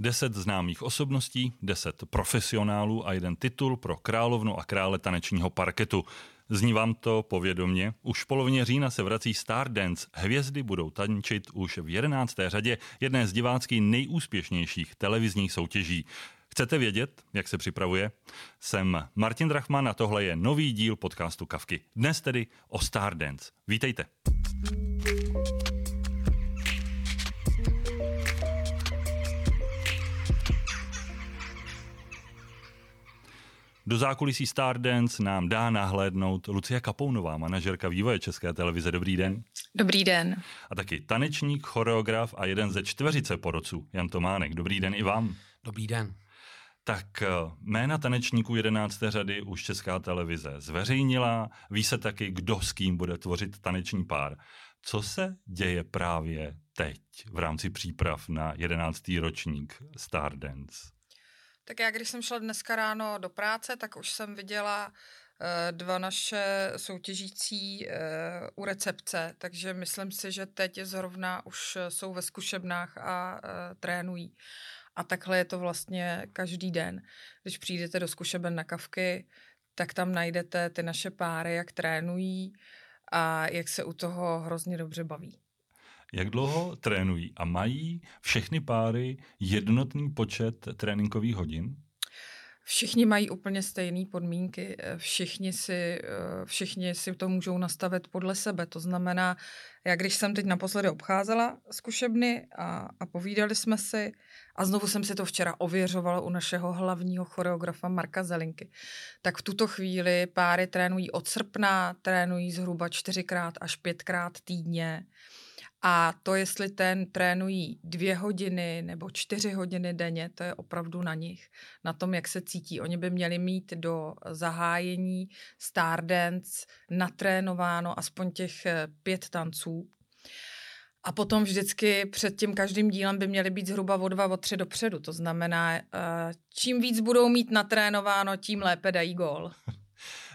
Deset známých osobností, deset profesionálů a jeden titul pro královnu a krále tanečního parketu. Zní vám to povědomně? Už v polovině října se vrací Stardance. Hvězdy budou tančit už v jedenácté řadě jedné z divácky nejúspěšnějších televizních soutěží. Chcete vědět, jak se připravuje? Jsem Martin Drachman a tohle je nový díl podcastu Kavky. Dnes tedy o Stardance. Vítejte. Do zákulisí Stardance nám dá nahlédnout Lucia Kapounová, manažerka vývoje České televize. Dobrý den. Dobrý den. A taky tanečník, choreograf a jeden ze čtveřice porodců, Jan Tománek. Dobrý den i vám. Dobrý den. Tak eh, jména tanečníků 11. řady už Česká televize zveřejnila. Ví se taky, kdo s kým bude tvořit taneční pár. Co se děje právě teď v rámci příprav na 11. ročník Stardance? Tak já, když jsem šla dneska ráno do práce, tak už jsem viděla eh, dva naše soutěžící eh, u recepce, takže myslím si, že teď zrovna už jsou ve zkušebnách a eh, trénují. A takhle je to vlastně každý den. Když přijdete do zkušeben na kavky, tak tam najdete ty naše páry, jak trénují a jak se u toho hrozně dobře baví. Jak dlouho trénují a mají všechny páry jednotný počet tréninkových hodin? Všichni mají úplně stejné podmínky, všichni si, všichni si to můžou nastavit podle sebe. To znamená, já když jsem teď naposledy obcházela zkušebny a, a povídali jsme si, a znovu jsem si to včera ověřovala u našeho hlavního choreografa Marka Zelinky, tak v tuto chvíli páry trénují od srpna, trénují zhruba čtyřikrát až pětkrát týdně. A to, jestli ten trénují dvě hodiny nebo čtyři hodiny denně, to je opravdu na nich, na tom, jak se cítí. Oni by měli mít do zahájení Stardance natrénováno aspoň těch eh, pět tanců. A potom vždycky před tím každým dílem by měly být zhruba o dva, o tři dopředu. To znamená, eh, čím víc budou mít natrénováno, tím lépe dají gól.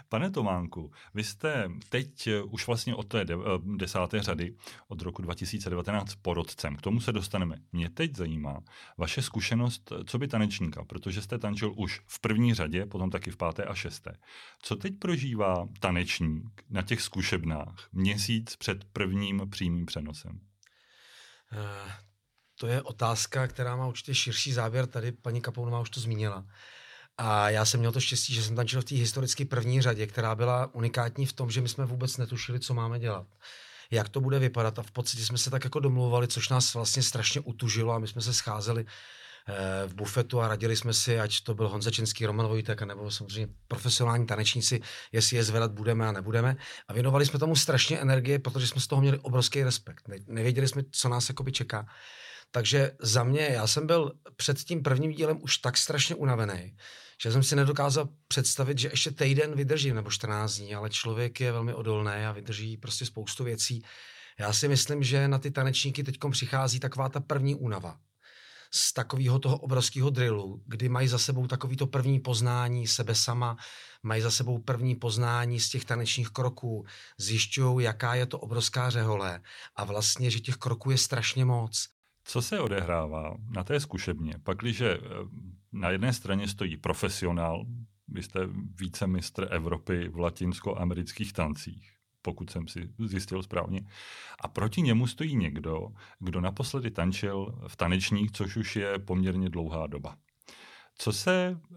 Pane Tománku, vy jste teď eh, už vlastně od té eh, desáté řady od roku 2019 porodcem. K tomu se dostaneme. Mě teď zajímá vaše zkušenost, eh, co by tanečníka, protože jste tančil už v první řadě, potom taky v páté a šesté. Co teď prožívá tanečník na těch zkušebnách měsíc před prvním přímým přenosem? To je otázka, která má určitě širší záběr. Tady paní Kapounová už to zmínila. A já jsem měl to štěstí, že jsem tančil v té historicky první řadě, která byla unikátní v tom, že my jsme vůbec netušili, co máme dělat jak to bude vypadat a v podstatě jsme se tak jako domluvali, což nás vlastně strašně utužilo a my jsme se scházeli eh, v bufetu a radili jsme si, ať to byl Honza Čenský, Roman Vojtek, nebo samozřejmě profesionální tanečníci, jestli je zvedat budeme a nebudeme. A věnovali jsme tomu strašně energie, protože jsme z toho měli obrovský respekt. Nevěděli jsme, co nás jakoby čeká. Takže za mě, já jsem byl před tím prvním dílem už tak strašně unavený, že jsem si nedokázal představit, že ještě týden vydrží nebo 14 dní, ale člověk je velmi odolný a vydrží prostě spoustu věcí. Já si myslím, že na ty tanečníky teď přichází taková ta první únava z takového toho obrovského drillu, kdy mají za sebou takový to první poznání sebe sama, mají za sebou první poznání z těch tanečních kroků, zjišťují, jaká je to obrovská řehole a vlastně, že těch kroků je strašně moc co se odehrává na té zkušebně? Pakliže eh, na jedné straně stojí profesionál, vy jste více mistr Evropy v latinsko-amerických tancích, pokud jsem si zjistil správně. A proti němu stojí někdo, kdo naposledy tančil v tanečník, což už je poměrně dlouhá doba. Co se eh,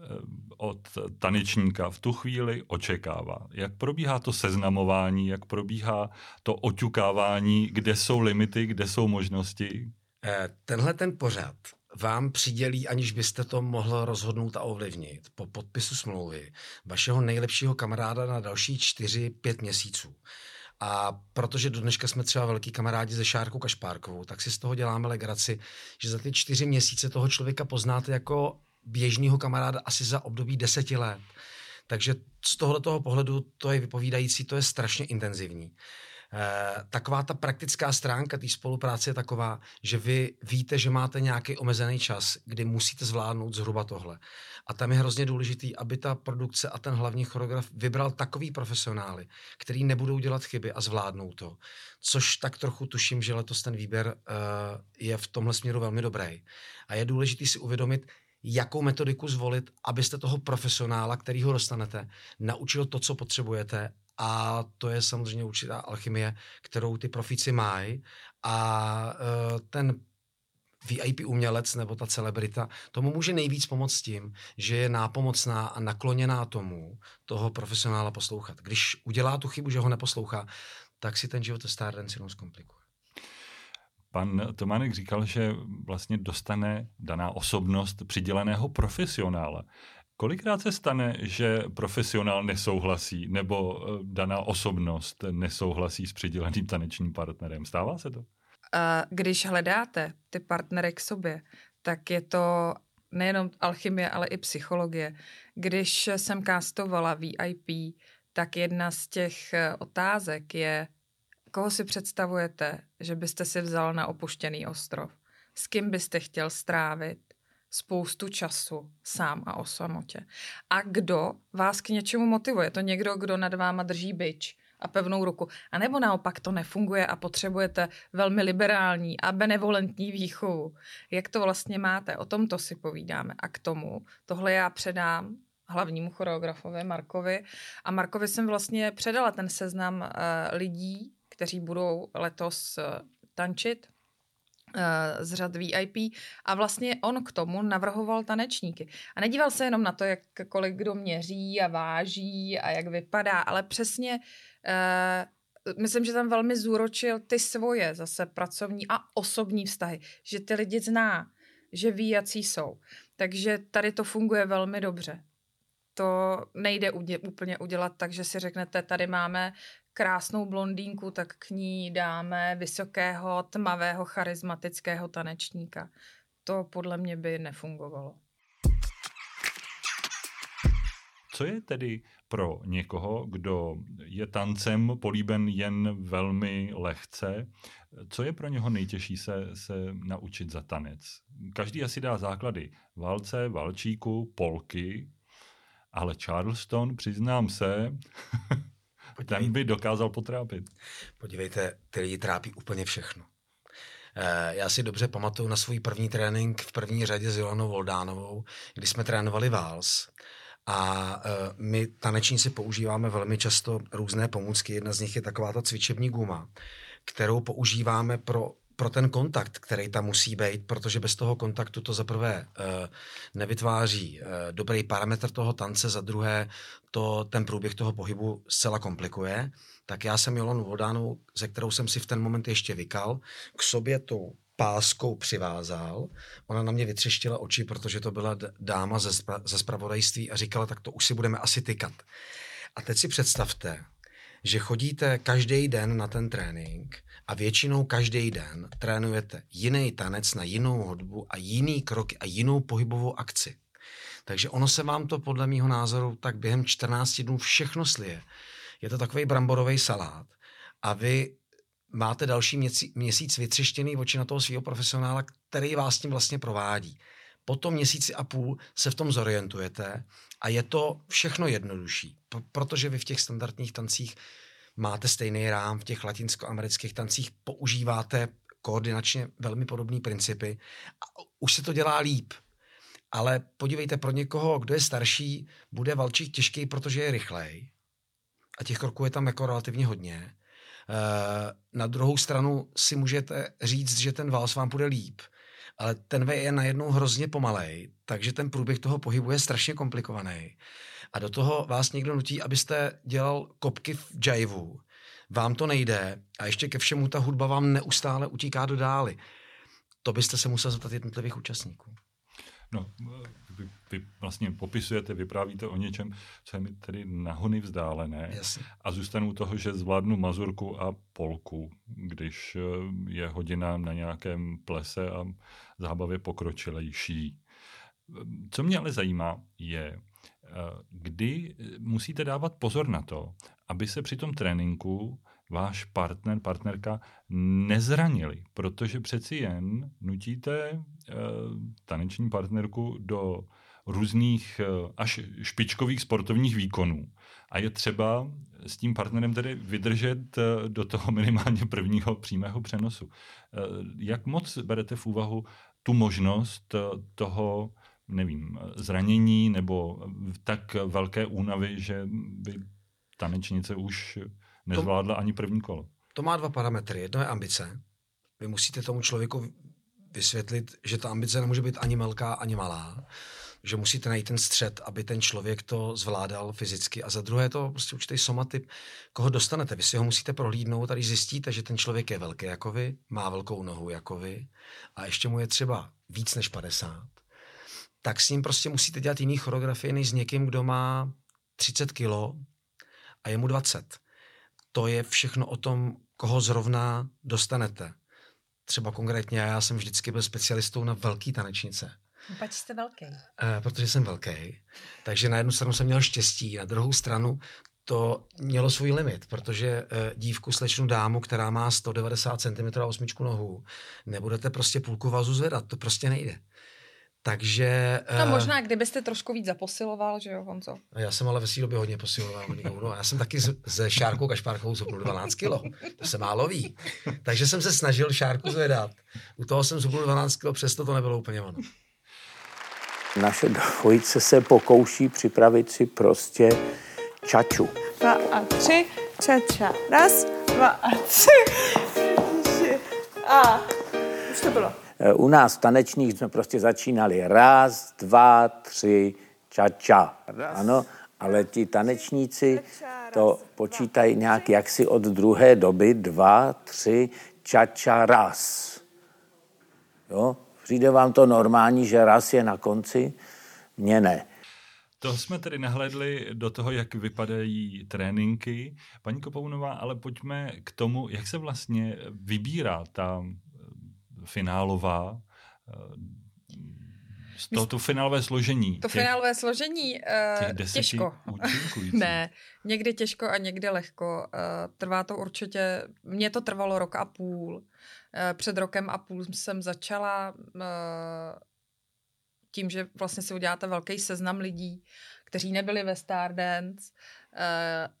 od tanečníka v tu chvíli očekává? Jak probíhá to seznamování, jak probíhá to oťukávání, kde jsou limity, kde jsou možnosti, Eh, tenhle ten pořad vám přidělí, aniž byste to mohl rozhodnout a ovlivnit, po podpisu smlouvy vašeho nejlepšího kamaráda na další čtyři, pět měsíců. A protože do dneška jsme třeba velký kamarádi ze Šárkou Kašpárkovou, tak si z toho děláme legraci, že za ty čtyři měsíce toho člověka poznáte jako běžného kamaráda asi za období deseti let. Takže z tohoto pohledu to je vypovídající, to je strašně intenzivní. Eh, taková ta praktická stránka té spolupráce je taková, že vy víte, že máte nějaký omezený čas, kdy musíte zvládnout zhruba tohle. A tam je hrozně důležitý, aby ta produkce a ten hlavní choreograf vybral takový profesionály, který nebudou dělat chyby a zvládnou to. Což tak trochu tuším, že letos ten výběr uh, je v tomhle směru velmi dobrý. A je důležité si uvědomit, jakou metodiku zvolit, abyste toho profesionála, který ho dostanete, naučil to, co potřebujete a to je samozřejmě určitá alchymie, kterou ty profíci mají a uh, ten VIP umělec nebo ta celebrita, tomu může nejvíc pomoct tím, že je nápomocná a nakloněná tomu toho profesionála poslouchat. Když udělá tu chybu, že ho neposlouchá, tak si ten život Stardance jenom zkomplikuje. Pan Tománek říkal, že vlastně dostane daná osobnost přiděleného profesionála. Kolikrát se stane, že profesionál nesouhlasí nebo eh, daná osobnost nesouhlasí s přiděleným tanečním partnerem? Stává se to? Když hledáte ty partnery k sobě, tak je to nejenom alchymie, ale i psychologie. Když jsem kástovala VIP, tak jedna z těch eh, otázek je, koho si představujete, že byste si vzal na opuštěný ostrov? S kým byste chtěl strávit spoustu času sám a o samotě? A kdo vás k něčemu motivuje? Je to někdo, kdo nad váma drží byč a pevnou ruku. A nebo naopak to nefunguje a potřebujete velmi liberální a benevolentní výchovu. Jak to vlastně máte? O tom to si povídáme. A k tomu tohle já předám hlavnímu choreografovi Markovi. A Markovi jsem vlastně předala ten seznam uh, lidí, kteří budou letos uh, tančit z řad VIP a vlastně on k tomu navrhoval tanečníky. A nedíval se jenom na to, jak kolik kdo měří a váží a jak vypadá, ale přesně uh, myslím, že tam velmi zúročil ty svoje zase pracovní a osobní vztahy, že ty lidi zná, že ví, jaký jsou. Takže tady to funguje velmi dobře. To nejde úplně udělat tak, že si řeknete, tady máme krásnou blondýnku, tak k ní dáme vysokého, tmavého, charismatického tanečníka. To podle mě by nefungovalo. Co je tedy pro někoho, kdo je tancem políben jen velmi lehce, co je pro něho nejtěžší se, se naučit za tanec? Každý asi dá základy válce, valčíku, polky, ale Charleston, přiznám se, ten by dokázal potrápit. Podívejte, ty lidi trápí úplně všechno. Eh, já si dobře pamatuju na svůj první trénink v první řadě s Jolanou Voldánovou, kdy jsme trénovali váls a uh, my tanečníci používáme velmi často různé pomůcky. Jedna z nich je taková ta cvičební guma, kterou používáme pro pro ten kontakt, který tam musí být, protože bez toho kontaktu to za prvé uh, nevytváří uh, dobrý parametr toho tance, za druhé to ten průběh toho pohybu zcela komplikuje. Tak já jsem Jolonu Vodánu, ze kterou jsem si v ten moment ještě vykal, k sobě tou páskou přivázal. Ona na mě vytřeštila oči, protože to byla dáma ze, spra- ze spravodajství a říkala, tak to už si budeme asi tykat. A teď si představte, že chodíte každý den na ten trénink a většinou každý den trénujete jiný tanec na jinou hudbu a jiný kroky a jinou pohybovou akci. Takže ono se vám to podle mého názoru tak během 14 dnů všechno slije. Je to takový bramborový salát a vy máte další měsíc, měsíc vytřeštěný oči na toho svého profesionála, který vás tím vlastně provádí. Po tom měsíci a půl se v tom zorientujete a je to všechno jednodušší, protože vy v těch standardních tancích máte stejný rám, v těch latinskoamerických tancích používáte koordinačně velmi podobné principy a už se to dělá líp. Ale podívejte, pro někoho, kdo je starší, bude valčík těžký, protože je rychlej. A těch kroků je tam jako relativně hodně. Eh, na druhou stranu si můžete říct, že ten váls vám bude líp, ale ten V je najednou hrozně pomalej, takže ten průběh toho pohybu je strašně komplikovaný. A do toho vás někdo nutí, abyste dělal kopky v jiveu. Vám to nejde a ještě ke všemu ta hudba vám neustále utíká do dály. To byste se musel zeptat jednotlivých účastníků. No, vy, vy vlastně popisujete, vyprávíte o něčem, co je mi tedy nahony vzdálené. Jasně. A zůstanu u toho, že zvládnu mazurku a polku, když eh, je hodina na nějakém plese a zábavě pokročilejší. Co mě ale zajímá, je, eh, kdy musíte dávat pozor na to, aby se při tom tréninku váš partner, partnerka nezranili, protože přeci jen nutíte uh, taneční partnerku do různých až špičkových sportovních výkonů. A je třeba s tím partnerem tedy vydržet do toho minimálně prvního přímého přenosu. Jak moc berete v úvahu tu možnost toho, nevím, zranění nebo tak velké únavy, že by tanečnice už nezvládla ani první kolo. To má dva parametry. Jedno je ambice. Vy musíte tomu člověku vysvětlit, že ta ambice nemůže být ani velká, ani malá. Že musíte najít ten střed, aby ten člověk to zvládal fyzicky. A za druhé je to prostě určitý somatyp, koho dostanete. Vy si ho musíte prohlídnout a když zjistíte, že ten člověk je velký jako vy, má velkou nohu jako vy a ještě mu je třeba víc než 50, tak s ním prostě musíte dělat jiný choreografie než s někým, kdo má 30 kilo a je mu 20 to je všechno o tom, koho zrovna dostanete. Třeba konkrétně já jsem vždycky byl specialistou na velký tanečnice. No, pač jste velký. E, protože jsem velký. Takže na jednu stranu jsem měl štěstí, na druhou stranu to mělo svůj limit, protože e, dívku, slečnu dámu, která má 190 cm a osmičku nohou, nebudete prostě půlku vazu zvedat, to prostě nejde. Takže... No uh, možná, kdybyste trošku víc zaposiloval, že jo, Honzo? Já jsem ale ve svý době hodně posiloval. No, já jsem taky ze Šárkou Kašpárkou zhubnul 12 kilo. To se málo ví. Takže jsem se snažil Šárku zvedat. U toho jsem zhubnul 12 kilo, přesto to nebylo úplně ono. Naše dvojice se pokouší připravit si prostě čaču. Dva a tři, čača. Raz, dva a tři. A už to bylo. U nás v tanečních jsme prostě začínali raz, dva, tři, ča, ča. Ano, ale ti tanečníci to počítají nějak jaksi od druhé doby, dva, tři, ča, ča, raz. Jo? Přijde vám to normální, že raz je na konci? Mně ne. To jsme tedy nahlédli do toho, jak vypadají tréninky. Paní Kopounová, ale pojďme k tomu, jak se vlastně vybírá ta finálová, to, to finálové složení. To těch, finálové složení uh, těžko. ne, někdy těžko a někdy lehko. Uh, trvá to určitě, mně to trvalo rok a půl. Uh, před rokem a půl jsem začala uh, tím, že vlastně si uděláte velký seznam lidí, kteří nebyli ve Stardance, Eh,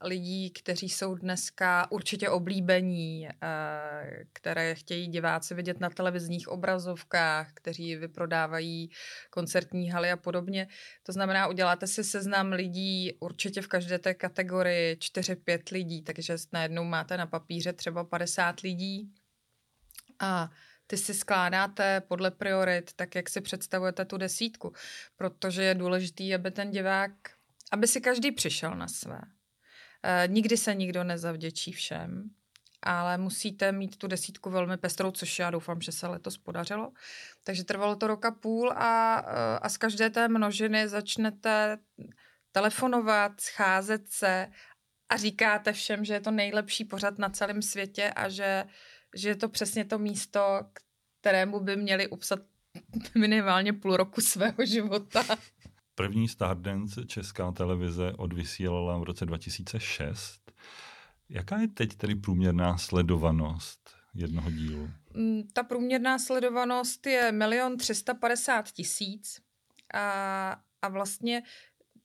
lidí, kteří jsou dneska určitě oblíbení, eh, které chtějí diváci vidět na televizních obrazovkách, kteří vyprodávají koncertní haly a podobně. To znamená, uděláte si seznam lidí určitě v každé té kategorii 4-5 lidí, takže najednou máte na papíře třeba 50 lidí a ty si skládáte podle priorit, tak jak si představujete tu desítku, protože je důležité, aby ten divák aby si každý přišel na své. E, nikdy se nikdo nezavděčí všem, ale musíte mít tu desítku velmi pestrou, což já doufám, že se letos podařilo. Takže trvalo to roka půl a, eh, a z každé té množiny začnete telefonovat, scházet se a říkáte všem, že je to nejlepší pořad na celém světě a že, že je to přesně to místo, kterému by měli upsat minimálně půl roku svého života. První Stardance česká televize odvysílala v roce 2006. Jaká je teď tedy průměrná sledovanost jednoho dílu? Mm, ta průměrná sledovanost je milion 350 tisíc a, a vlastně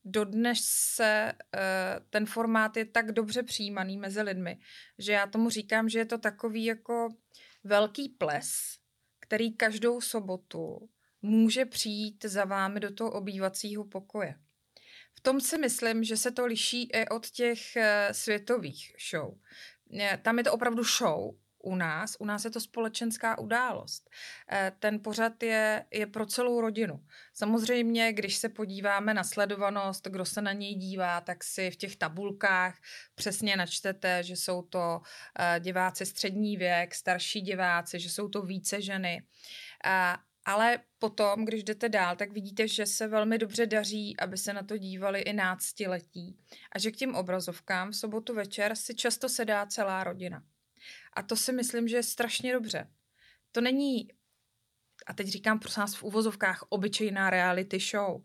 dodnes se uh, ten formát je tak dobře přijímaný mezi lidmi, že já tomu říkám, že je to takový jako velký ples, který každou sobotu může přijít za vámi do toho obývacího pokoje. V tom si myslím, že se to liší i od těch eh, světových show. Eh, tam je to opravdu show, u nás, u nás je to společenská událost. Eh, ten pořad je, je pro celou rodinu. Samozřejmě, když se podíváme na sledovanost, kdo se na něj dívá, tak si v těch tabulkách přesně načtete, že jsou to diváci střední věk, starší diváci, že jsou to více ženy. Ale potom, když jdete dál, tak vidíte, že se velmi dobře daří, aby se na to dívali i náctiletí. A že k těm obrazovkám v sobotu večer si často sedá celá rodina. A to si myslím, že je strašně dobře. To není, a teď říkám prosím nás v uvozovkách, obyčejná reality show.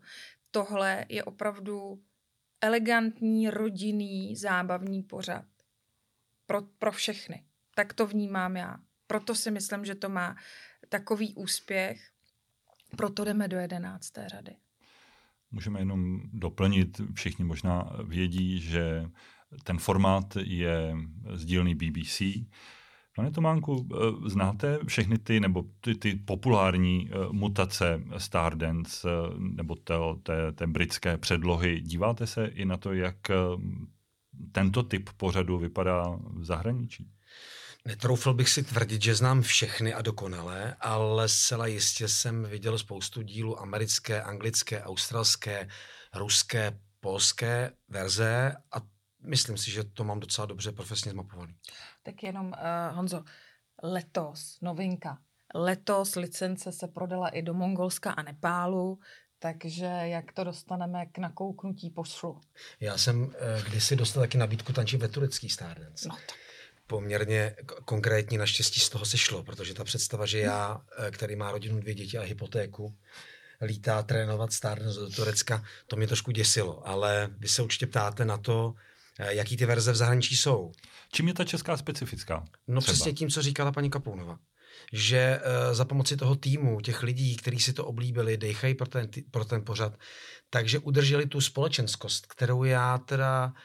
Tohle je opravdu elegantní, rodinný, zábavní pořad. pro, pro všechny. Tak to vnímám já. Proto si myslím, že to má takový úspěch, proto jdeme do jedenácté řady. Můžeme jenom doplnit, všichni možná vědí, že ten formát je z dílny BBC. Pane Tománku, eh, znáte všechny ty, nebo ty, ty populární eh, mutace Stardance eh, nebo té, té, té britské předlohy? Díváte se i na to, jak tento typ pořadu vypadá v zahraničí? Netroufl bych si tvrdit, že znám všechny a dokonale, ale zcela jistě jsem viděl spoustu dílů americké, anglické, australské, ruské, polské verze a myslím si, že to mám docela dobře profesně zmapovaný. Tak jenom, uh, Honzo, letos novinka. Letos licence se prodala i do Mongolska a Nepálu, takže jak to dostaneme k nakouknutí pošlu? Já jsem uh, kdysi dostal taky nabídku tančit ve turecký Stardance. No tak poměrně konkrétní naštěstí z toho sešlo, protože ta představa, že já, eh, který má rodinu, dvě děti a hypotéku, lítá trénovat Stardust do Turecka, to mě trošku děsilo. Ale vy se určitě ptáte na to, eh, jaký ty verze v zahraničí jsou. Čím je ta česká specifická? No třeba? přesně tím, co říkala paní Kapounova. Že uh, za pomoci toho týmu, těch lidí, kteří si to oblíbili, dejchají pro ten, pro ten pořad, takže udrželi tu společenskost, kterou já teda Eh,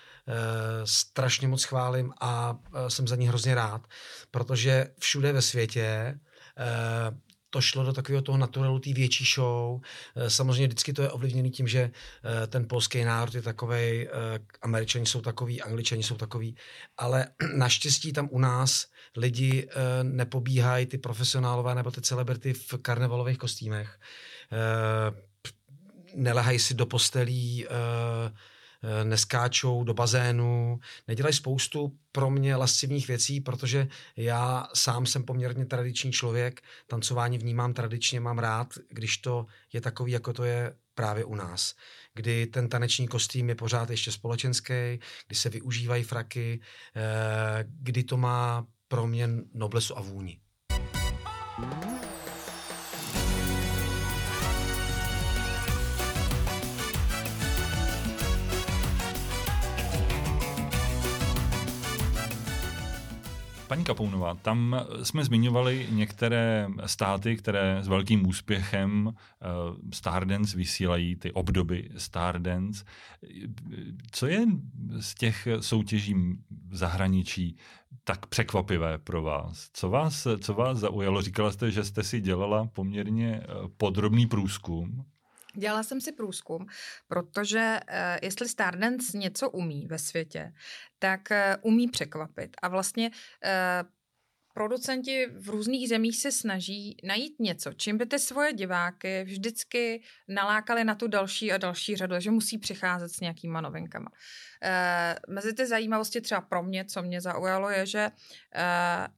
strašně moc chválím a eh, jsem za ní hrozně rád, protože všude ve světě eh, to šlo do takového toho naturalu, té větší show. Samozřejmě vždycky to je ovlivněné tím, že ten polský národ je takový, američani jsou takový, angličani jsou takový, ale naštěstí tam u nás lidi nepobíhají ty profesionálové nebo ty celebrity v karnevalových kostýmech. Nelehají si do postelí Eh, neskáčou do bazénu, nedělají spoustu pro mě lascivních věcí, protože já sám jsem poměrně tradiční člověk, tancování vnímám tradičně, mám rád, když to je takový, jako to je právě u nás, kdy ten taneční kostým je pořád ještě společenský, kdy se využívají fraky, eh, kdy to má pro mě noblesu a vůni. Paní Kapounová, tam jsme zmiňovali některé státy, které s velkým úspěchem uh, Stardance vysílají, ty obdoby Stardance. Co je z těch soutěží v zahraničí tak překvapivé pro vás? Co vás, co vás zaujalo? Říkala jste, že jste si dělala poměrně eh, podrobný průzkum. Dělala jsem si průzkum, protože uh, jestli Stardance něco umí ve světě, tak uh, umí překvapit. A vlastně uh, producenti v různých zemích se snaží najít něco, čím by ty svoje diváky vždycky nalákali na tu další a další řadu, že musí přicházet s nějakýma novinkama. E, mezi ty zajímavosti třeba pro mě, co mě zaujalo, je, že e,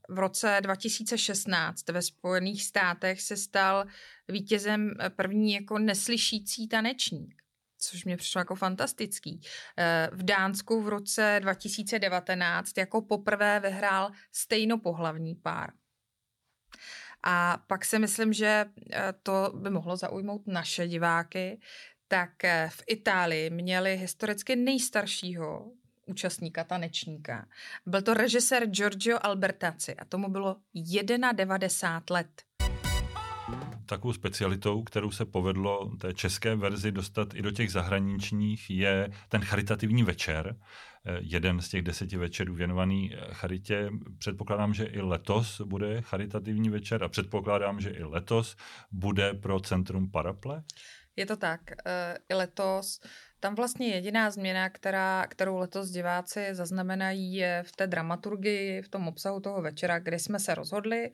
v roce 2016 ve Spojených státech se stal vítězem první jako neslyšící tanečník což mě přišlo jako fantastický. Eh, v Dánsku v roce 2019 jako poprvé vyhrál stejnopohlavní pár. A pak si myslím, že eh, to by mohlo zaujmout naše diváky, tak eh, v Itálii měli historicky nejstaršího účastníka, tanečníka. Byl to režisér Giorgio Albertazzi a tomu bylo 91 let takovou specialitou, kterou se povedlo té české verzi dostat i do těch zahraničních, je ten charitativní večer. Eh, jeden z těch deseti večerů věnovaný eh, charitě. Předpokládám, že i letos bude charitativní večer a předpokládám, že i letos bude pro Centrum Paraple. Je to tak. Eh, I letos. Tam vlastně jediná změna, která, kterou letos diváci zaznamenají, je v té dramaturgii, v tom obsahu toho večera, kde jsme se rozhodli,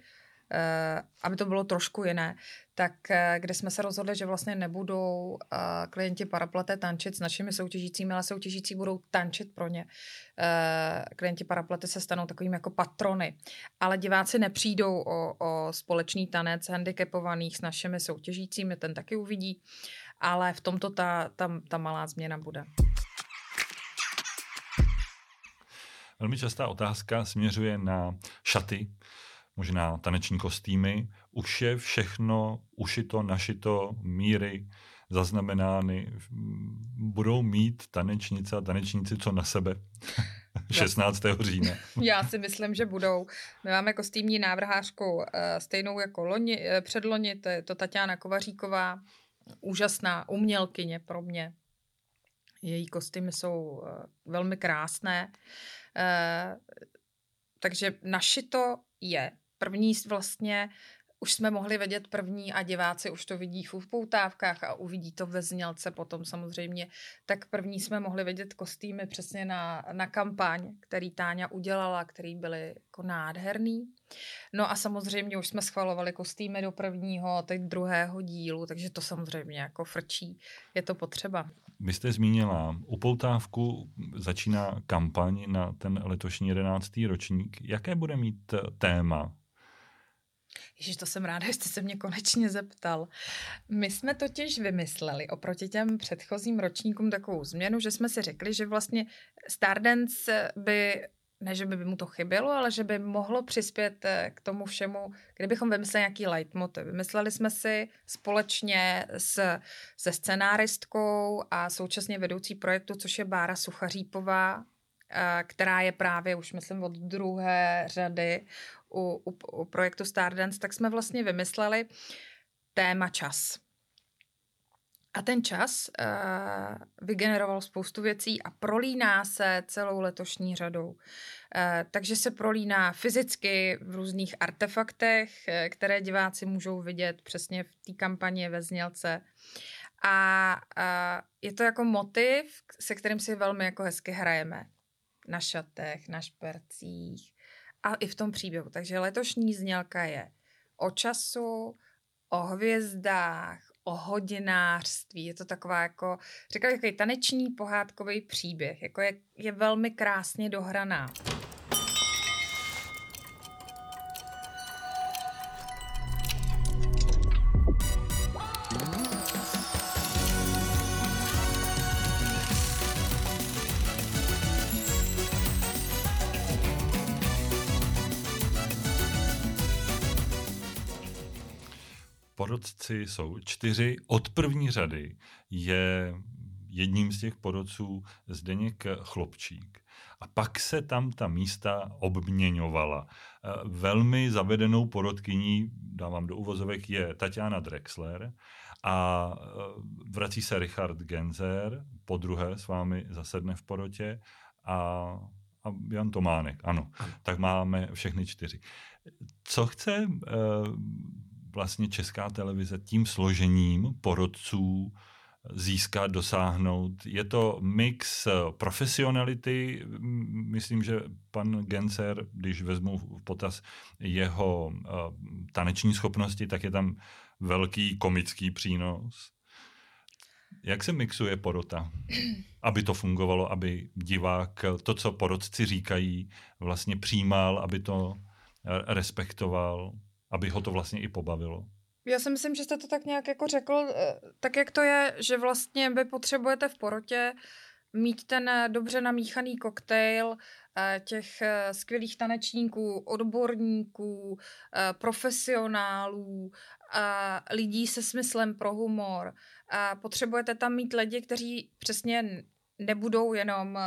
aby to bylo trošku jiné, tak eh, kde jsme se rozhodli, že vlastně nebudou eh, klienti Paraplete tančit s našimi soutěžícími, ale soutěžící budou tančit pro ně. Klienti Paraplete se stanou takovými jako patrony, ale diváci nepřijdou o, o společný tanec handicapovaných s našimi soutěžícími, ten taky uvidí, ale v tomto ta, ta, ta malá změna bude. Velmi častá otázka směřuje na šaty možná taneční kostýmy. Už je všechno ušito, našito, míry zaznamenány. Budou mít tanečnice a tanečníci co na sebe? 16. října. Já si myslím, že budou. My máme kostýmní návrhářku eh, stejnou jako loni, eh, předloni, to je to Tatiana Kovaříková, úžasná umělkyně pro mě. Její kostýmy jsou eh, velmi krásné. Takže našito je. První vlastně už jsme mohli vidět první a diváci už to vidí v upoutávkách a uvidí to ve znělce potom samozřejmě. Tak první jsme mohli vidět kostýmy přesně na, na kampaň, který Táňa udělala, který byly jako nádherný. No a samozřejmě už jsme schvalovali kostýmy do prvního, teď druhého dílu, takže to samozřejmě jako frčí, je to potřeba. Vy jste zmínila upoutávku, začíná kampaň na ten letošní 11. ročník. Jaké bude mít téma Ježiš, to jsem ráda, že jste se mě konečně zeptal. My jsme totiž vymysleli oproti těm předchozím ročníkům takovou změnu, že jsme si řekli, že vlastně Stardance by ne, že by mu to chybělo, ale že by mohlo přispět eh, k tomu všemu, kdybychom vymysleli nějaký leitmotiv. Vymysleli jsme si společně s, se scenáristkou a současně vedoucí projektu, což je Bára Suchařípová, eh, která je právě už, myslím, od druhé řady u, u, u projektu Stardance, tak jsme vlastně vymysleli téma čas. A ten čas uh, vygeneroval spoustu věcí a prolíná se celou letošní řadou. Uh, takže se prolíná fyzicky v různých artefaktech, uh, které diváci můžou vidět přesně v té kampani ve znělce. A uh, je to jako motiv, se kterým si velmi jako hezky hrajeme. Na šatech, na špercích, a i v tom příběhu. Takže letošní znělka je o času, o hvězdách, o hodinářství. Je to taková jako, řekla takový taneční pohádkový příběh. Jako je, je velmi krásně dohraná. Porodci jsou čtyři. Od první řady je jedním z těch porodců Zdeněk Chlopčík. A pak se tam ta místa obměňovala. Eh, velmi zavedenou porodkyní, dávám do uvozovek, je Tatiana Drexler a eh, vrací se Richard Genzer, po druhé s vámi zasedne v porotě a, a Jan Tománek, ano. Tak máme všechny čtyři. Co chce uh, vlastně česká televize tím složením porodců získat, dosáhnout. Je to mix profesionality, myslím, že pan Gencer, když vezmu v potaz jeho uh, taneční schopnosti, tak je tam velký komický přínos. Jak se mixuje porota, aby to fungovalo, aby divák to, co porodci říkají, vlastně přijímal, aby to respektoval? Aby ho to vlastně i pobavilo. Já si myslím, že jste to tak nějak jako řekl, eh, tak jak to je, že vlastně vy potřebujete v porotě mít ten eh, dobře namíchaný koktejl eh, těch skvělých tanečníků, odborníků, profesionálů, lidí se smyslem pro humor. Potřebujete tam mít lidi, kteří přesně nebudou jenom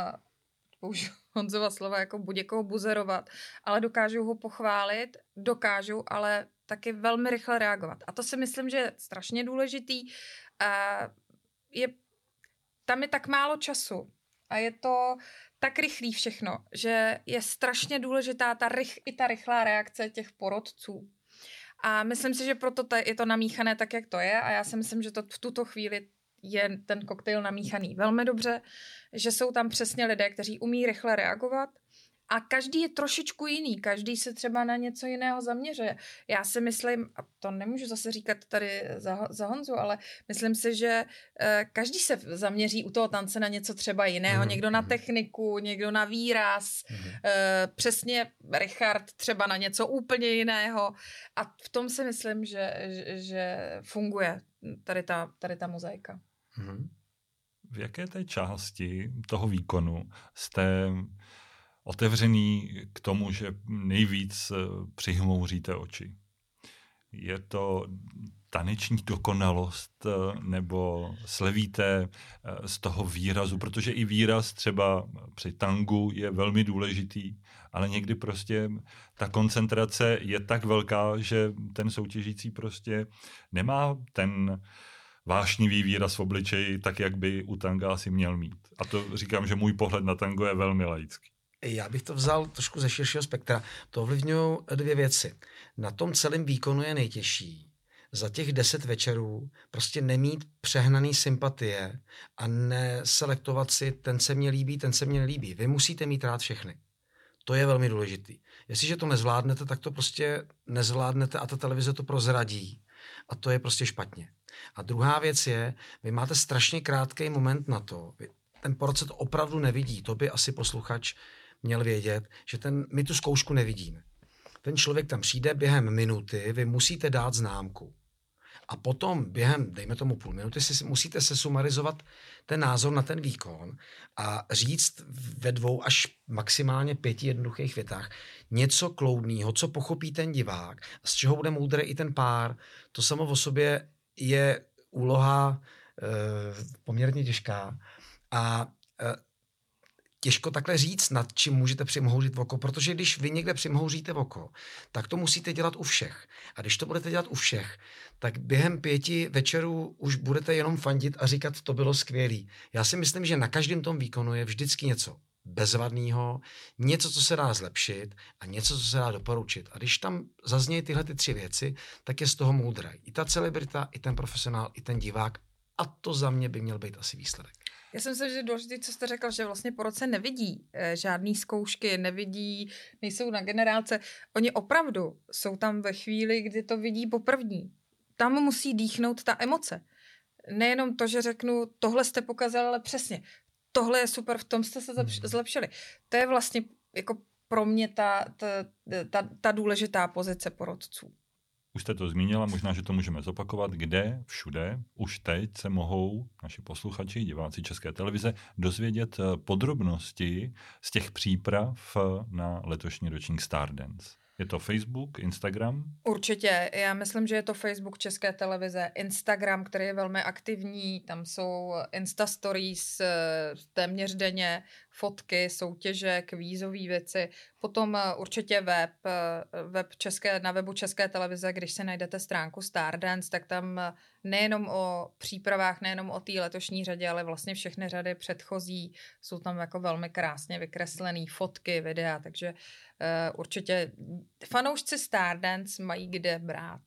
použiju Honzova slova, jako buď někoho buzerovat, ale dokážou ho pochválit, dokážou ale taky velmi rychle reagovat. A to si myslím, že je strašně důležitý. Je, tam je tak málo času a je to tak rychlý všechno, že je strašně důležitá ta rych, i ta rychlá reakce těch porodců. A myslím si, že proto je to namíchané tak, jak to je a já si myslím, že to v tuto chvíli je ten koktejl namíchaný velmi dobře, že jsou tam přesně lidé, kteří umí rychle reagovat a každý je trošičku jiný, každý se třeba na něco jiného zaměřuje. Já si myslím, a to nemůžu zase říkat tady za, za Honzu, ale myslím si, že uh, každý se zaměří u toho tance na něco třeba jiného. Mm. Někdo na mhm. techniku, někdo na výraz, mm. uh, přesně Richard třeba na něco úplně jiného. A v tom si myslím, že, že, že funguje tady ta, tady ta mozaika. Mm. V jaké té části toho výkonu jste otevřený k tomu, že nejvíc eh, přihmouříte oči? Je to taneční dokonalost eh, nebo slevíte eh, z toho výrazu, protože i výraz třeba při tangu je velmi důležitý, ale někdy prostě ta koncentrace je tak velká, že ten soutěžící prostě nemá ten vášnivý výraz v obličeji, tak jak by u tanga asi měl mít. A to říkám, že můj pohled na tango je velmi laický. Já bych to vzal trošku ze širšího spektra. To ovlivňují dvě věci. Na tom celém výkonu je nejtěžší za těch deset večerů prostě nemít přehnaný sympatie a neselektovat si, ten se mně líbí, ten se mně nelíbí. Vy musíte mít rád všechny. To je velmi důležitý. Jestliže to nezvládnete, tak to prostě nezvládnete a ta televize to prozradí. A to je prostě špatně. A druhá věc je, vy máte strašně krátký moment na to. Ten porod to opravdu nevidí. To by asi posluchač měl vědět, že ten, my tu zkoušku nevidíme. Ten člověk tam přijde během minuty, vy musíte dát známku. A potom během, dejme tomu půl minuty, si musíte se sumarizovat ten názor na ten výkon a říct ve dvou až maximálně pěti jednoduchých větách něco kloudného, co pochopí ten divák, z čeho bude moudrý i ten pár. To samo o sobě je úloha e, poměrně těžká. A e, těžko takhle říct, nad čím můžete přimhouřit oko, protože když vy někde přimhouříte oko, tak to musíte dělat u všech. A když to budete dělat u všech, tak během pěti večerů už budete jenom fandit a říkat, to bylo skvělý. Já si myslím, že na každém tom výkonu je vždycky něco bezvadného, něco, co se dá zlepšit a něco, co se dá doporučit. A když tam zaznějí tyhle ty tři věci, tak je z toho moudrý. I ta celebrita, i ten profesionál, i ten divák. A to za mě by měl být asi výsledek. Já jsem si že důležité, co jste řekl, že vlastně po roce nevidí e, žádný zkoušky, nevidí, nejsou na generálce. Oni opravdu jsou tam ve chvíli, kdy to vidí poprvní. Tam musí dýchnout ta emoce. Nejenom to, že řeknu, tohle jste pokazali, ale přesně, tohle je super, v tom jste se hmm. zlepšili. To je vlastně jako pro mě ta, ta, ta, ta důležitá pozice porodců. Už jste to zmínila, možná, že to můžeme zopakovat, kde všude už teď se mohou naši posluchači, diváci České televize dozvědět eh, podrobnosti z těch příprav eh, na letošní ročník Stardance. Je to Facebook, Instagram? Určitě. Já myslím, že je to Facebook České televize, Instagram, který je velmi aktivní. Tam jsou Insta Stories eh, téměř denně, fotky, soutěže, kvízové věci. Potom eh, určitě web, eh, web České, na webu České televize, když se najdete stránku Stardance, tak tam nejenom o přípravách, nejenom o té letošní řadě, ale vlastně všechny řady předchozí jsou tam jako velmi krásně vykreslené fotky, videa, takže uh, určitě fanoušci Stardance mají kde brát.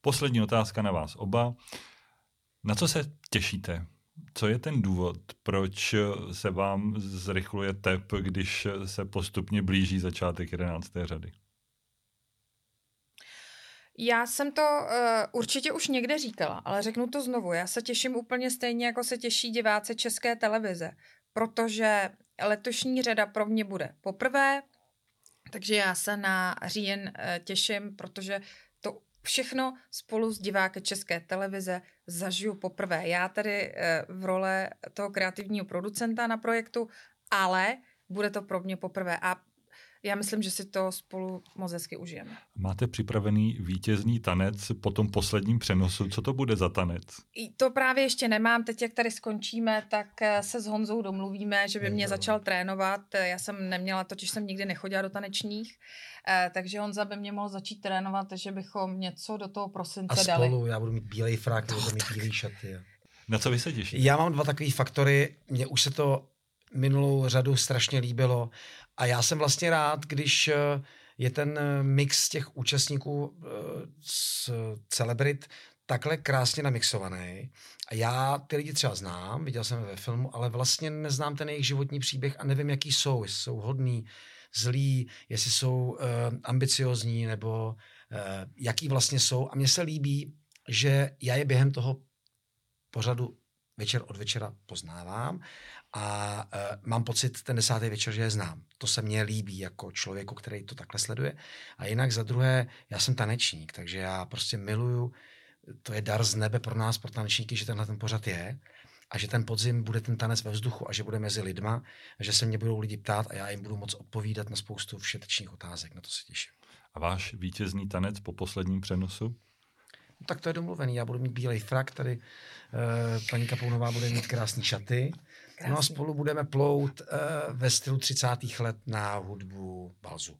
Poslední otázka na vás oba. Na co se těšíte? Co je ten důvod, proč se vám zrychluje tep, když se postupně blíží začátek 11. řady? Já jsem to uh, určitě už někde říkala, ale řeknu to znovu. Já se těším úplně stejně, jako se těší diváci České televize, protože letošní řada pro mě bude poprvé, takže já se na říjen uh, těším, protože to všechno spolu s diváky České televize zažiju poprvé. Já tady uh, v role toho kreativního producenta na projektu, ale bude to pro mě poprvé. A já myslím, že si to spolu moc hezky užijeme. Máte připravený vítězný tanec po tom posledním přenosu. Co to bude za tanec? I to právě ještě nemám. Teď, jak tady skončíme, tak eh, se s Honzou domluvíme, že by mě začal trénovat. Já jsem neměla, totiž jsem nikdy nechodila do tanečních, eh, takže Honza by mě mohl začít trénovat, že bychom něco do toho prosince A spolu, dali. já budu mít bílej frak, budu mít bílý šaty. Na co vy se těšíte? Já mám dva takové faktory. Mně už se to minulou řadu strašně líbilo a já jsem vlastně rád, když eh, je ten eh, mix těch účastníků eh, z celebrit takhle krásně namixovaný. A já ty lidi třeba znám, viděl jsem ve filmu, ale vlastně neznám ten jejich životní příběh a nevím, jaký jsou. Jestli jsou hodní, zlí, jestli jsou uh, ambiciozní, nebo uh, jaký vlastně jsou. A mně se líbí, že já je během toho pořadu večer od večera poznávám a uh, mám pocit ten desátý večer, že je znám. To se mně líbí jako člověku, který to takhle sleduje. A jinak za druhé, já jsem tanečník, takže já prostě miluju, to je dar z nebe pro nás, pro tanečníky, že tenhle ten pořad je a že ten podzim bude ten tanec ve vzduchu a že bude mezi lidma, a že se mě budou lidi ptát a já jim budu moc odpovídat na spoustu všetečných otázek. Na to se těším. A váš vítězný tanec po posledním přenosu? No, tak to je domluvený. Já budu mít bílej frak, tady uh, paní Kapounová bude mít krásné šaty. Krásný. No a spolu budeme plout uh, ve stylu 30. let na hudbu balzu.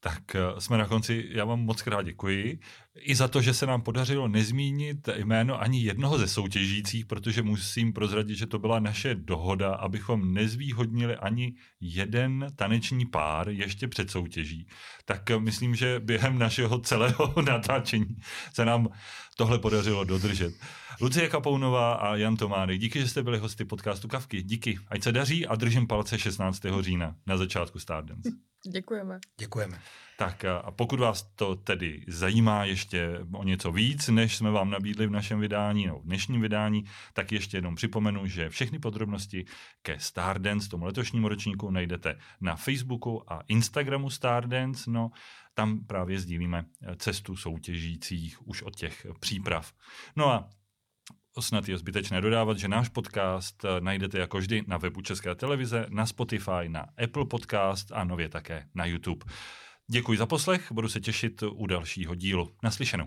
Tak eh, jsme na konci. Já vám moc krát děkuji. I za to, že se nám podařilo nezmínit jméno ani jednoho ze soutěžících, protože musím prozradit, že to byla naše dohoda, abychom nezvýhodnili ani jeden taneční pár ještě před soutěží. Tak myslím, že během našeho celého natáčení se nám tohle podařilo dodržet. Lucie Kapounová a Jan Tomány, díky, že jste byli hosty podcastu Kavky. Díky. Ať se daří a držím palce 16. října na začátku Stardance. Děkujeme. Děkujeme. Tak a pokud vás to tedy zajímá ještě o něco víc, než jsme vám nabídli v našem vydání, nebo v dnešním vydání, tak ještě jenom připomenu, že všechny podrobnosti ke Stardance, tomu letošnímu ročníku, najdete na Facebooku a Instagramu Stardance. No, tam právě sdílíme cestu soutěžících už od těch příprav. No a Snad je zbytečné dodávat, že náš podcast eh, najdete jako vždy na webu České televize, na Spotify, na Apple Podcast a nově také na YouTube. Děkuji za poslech, budu se těšit u dalšího dílu. Naslyšenou.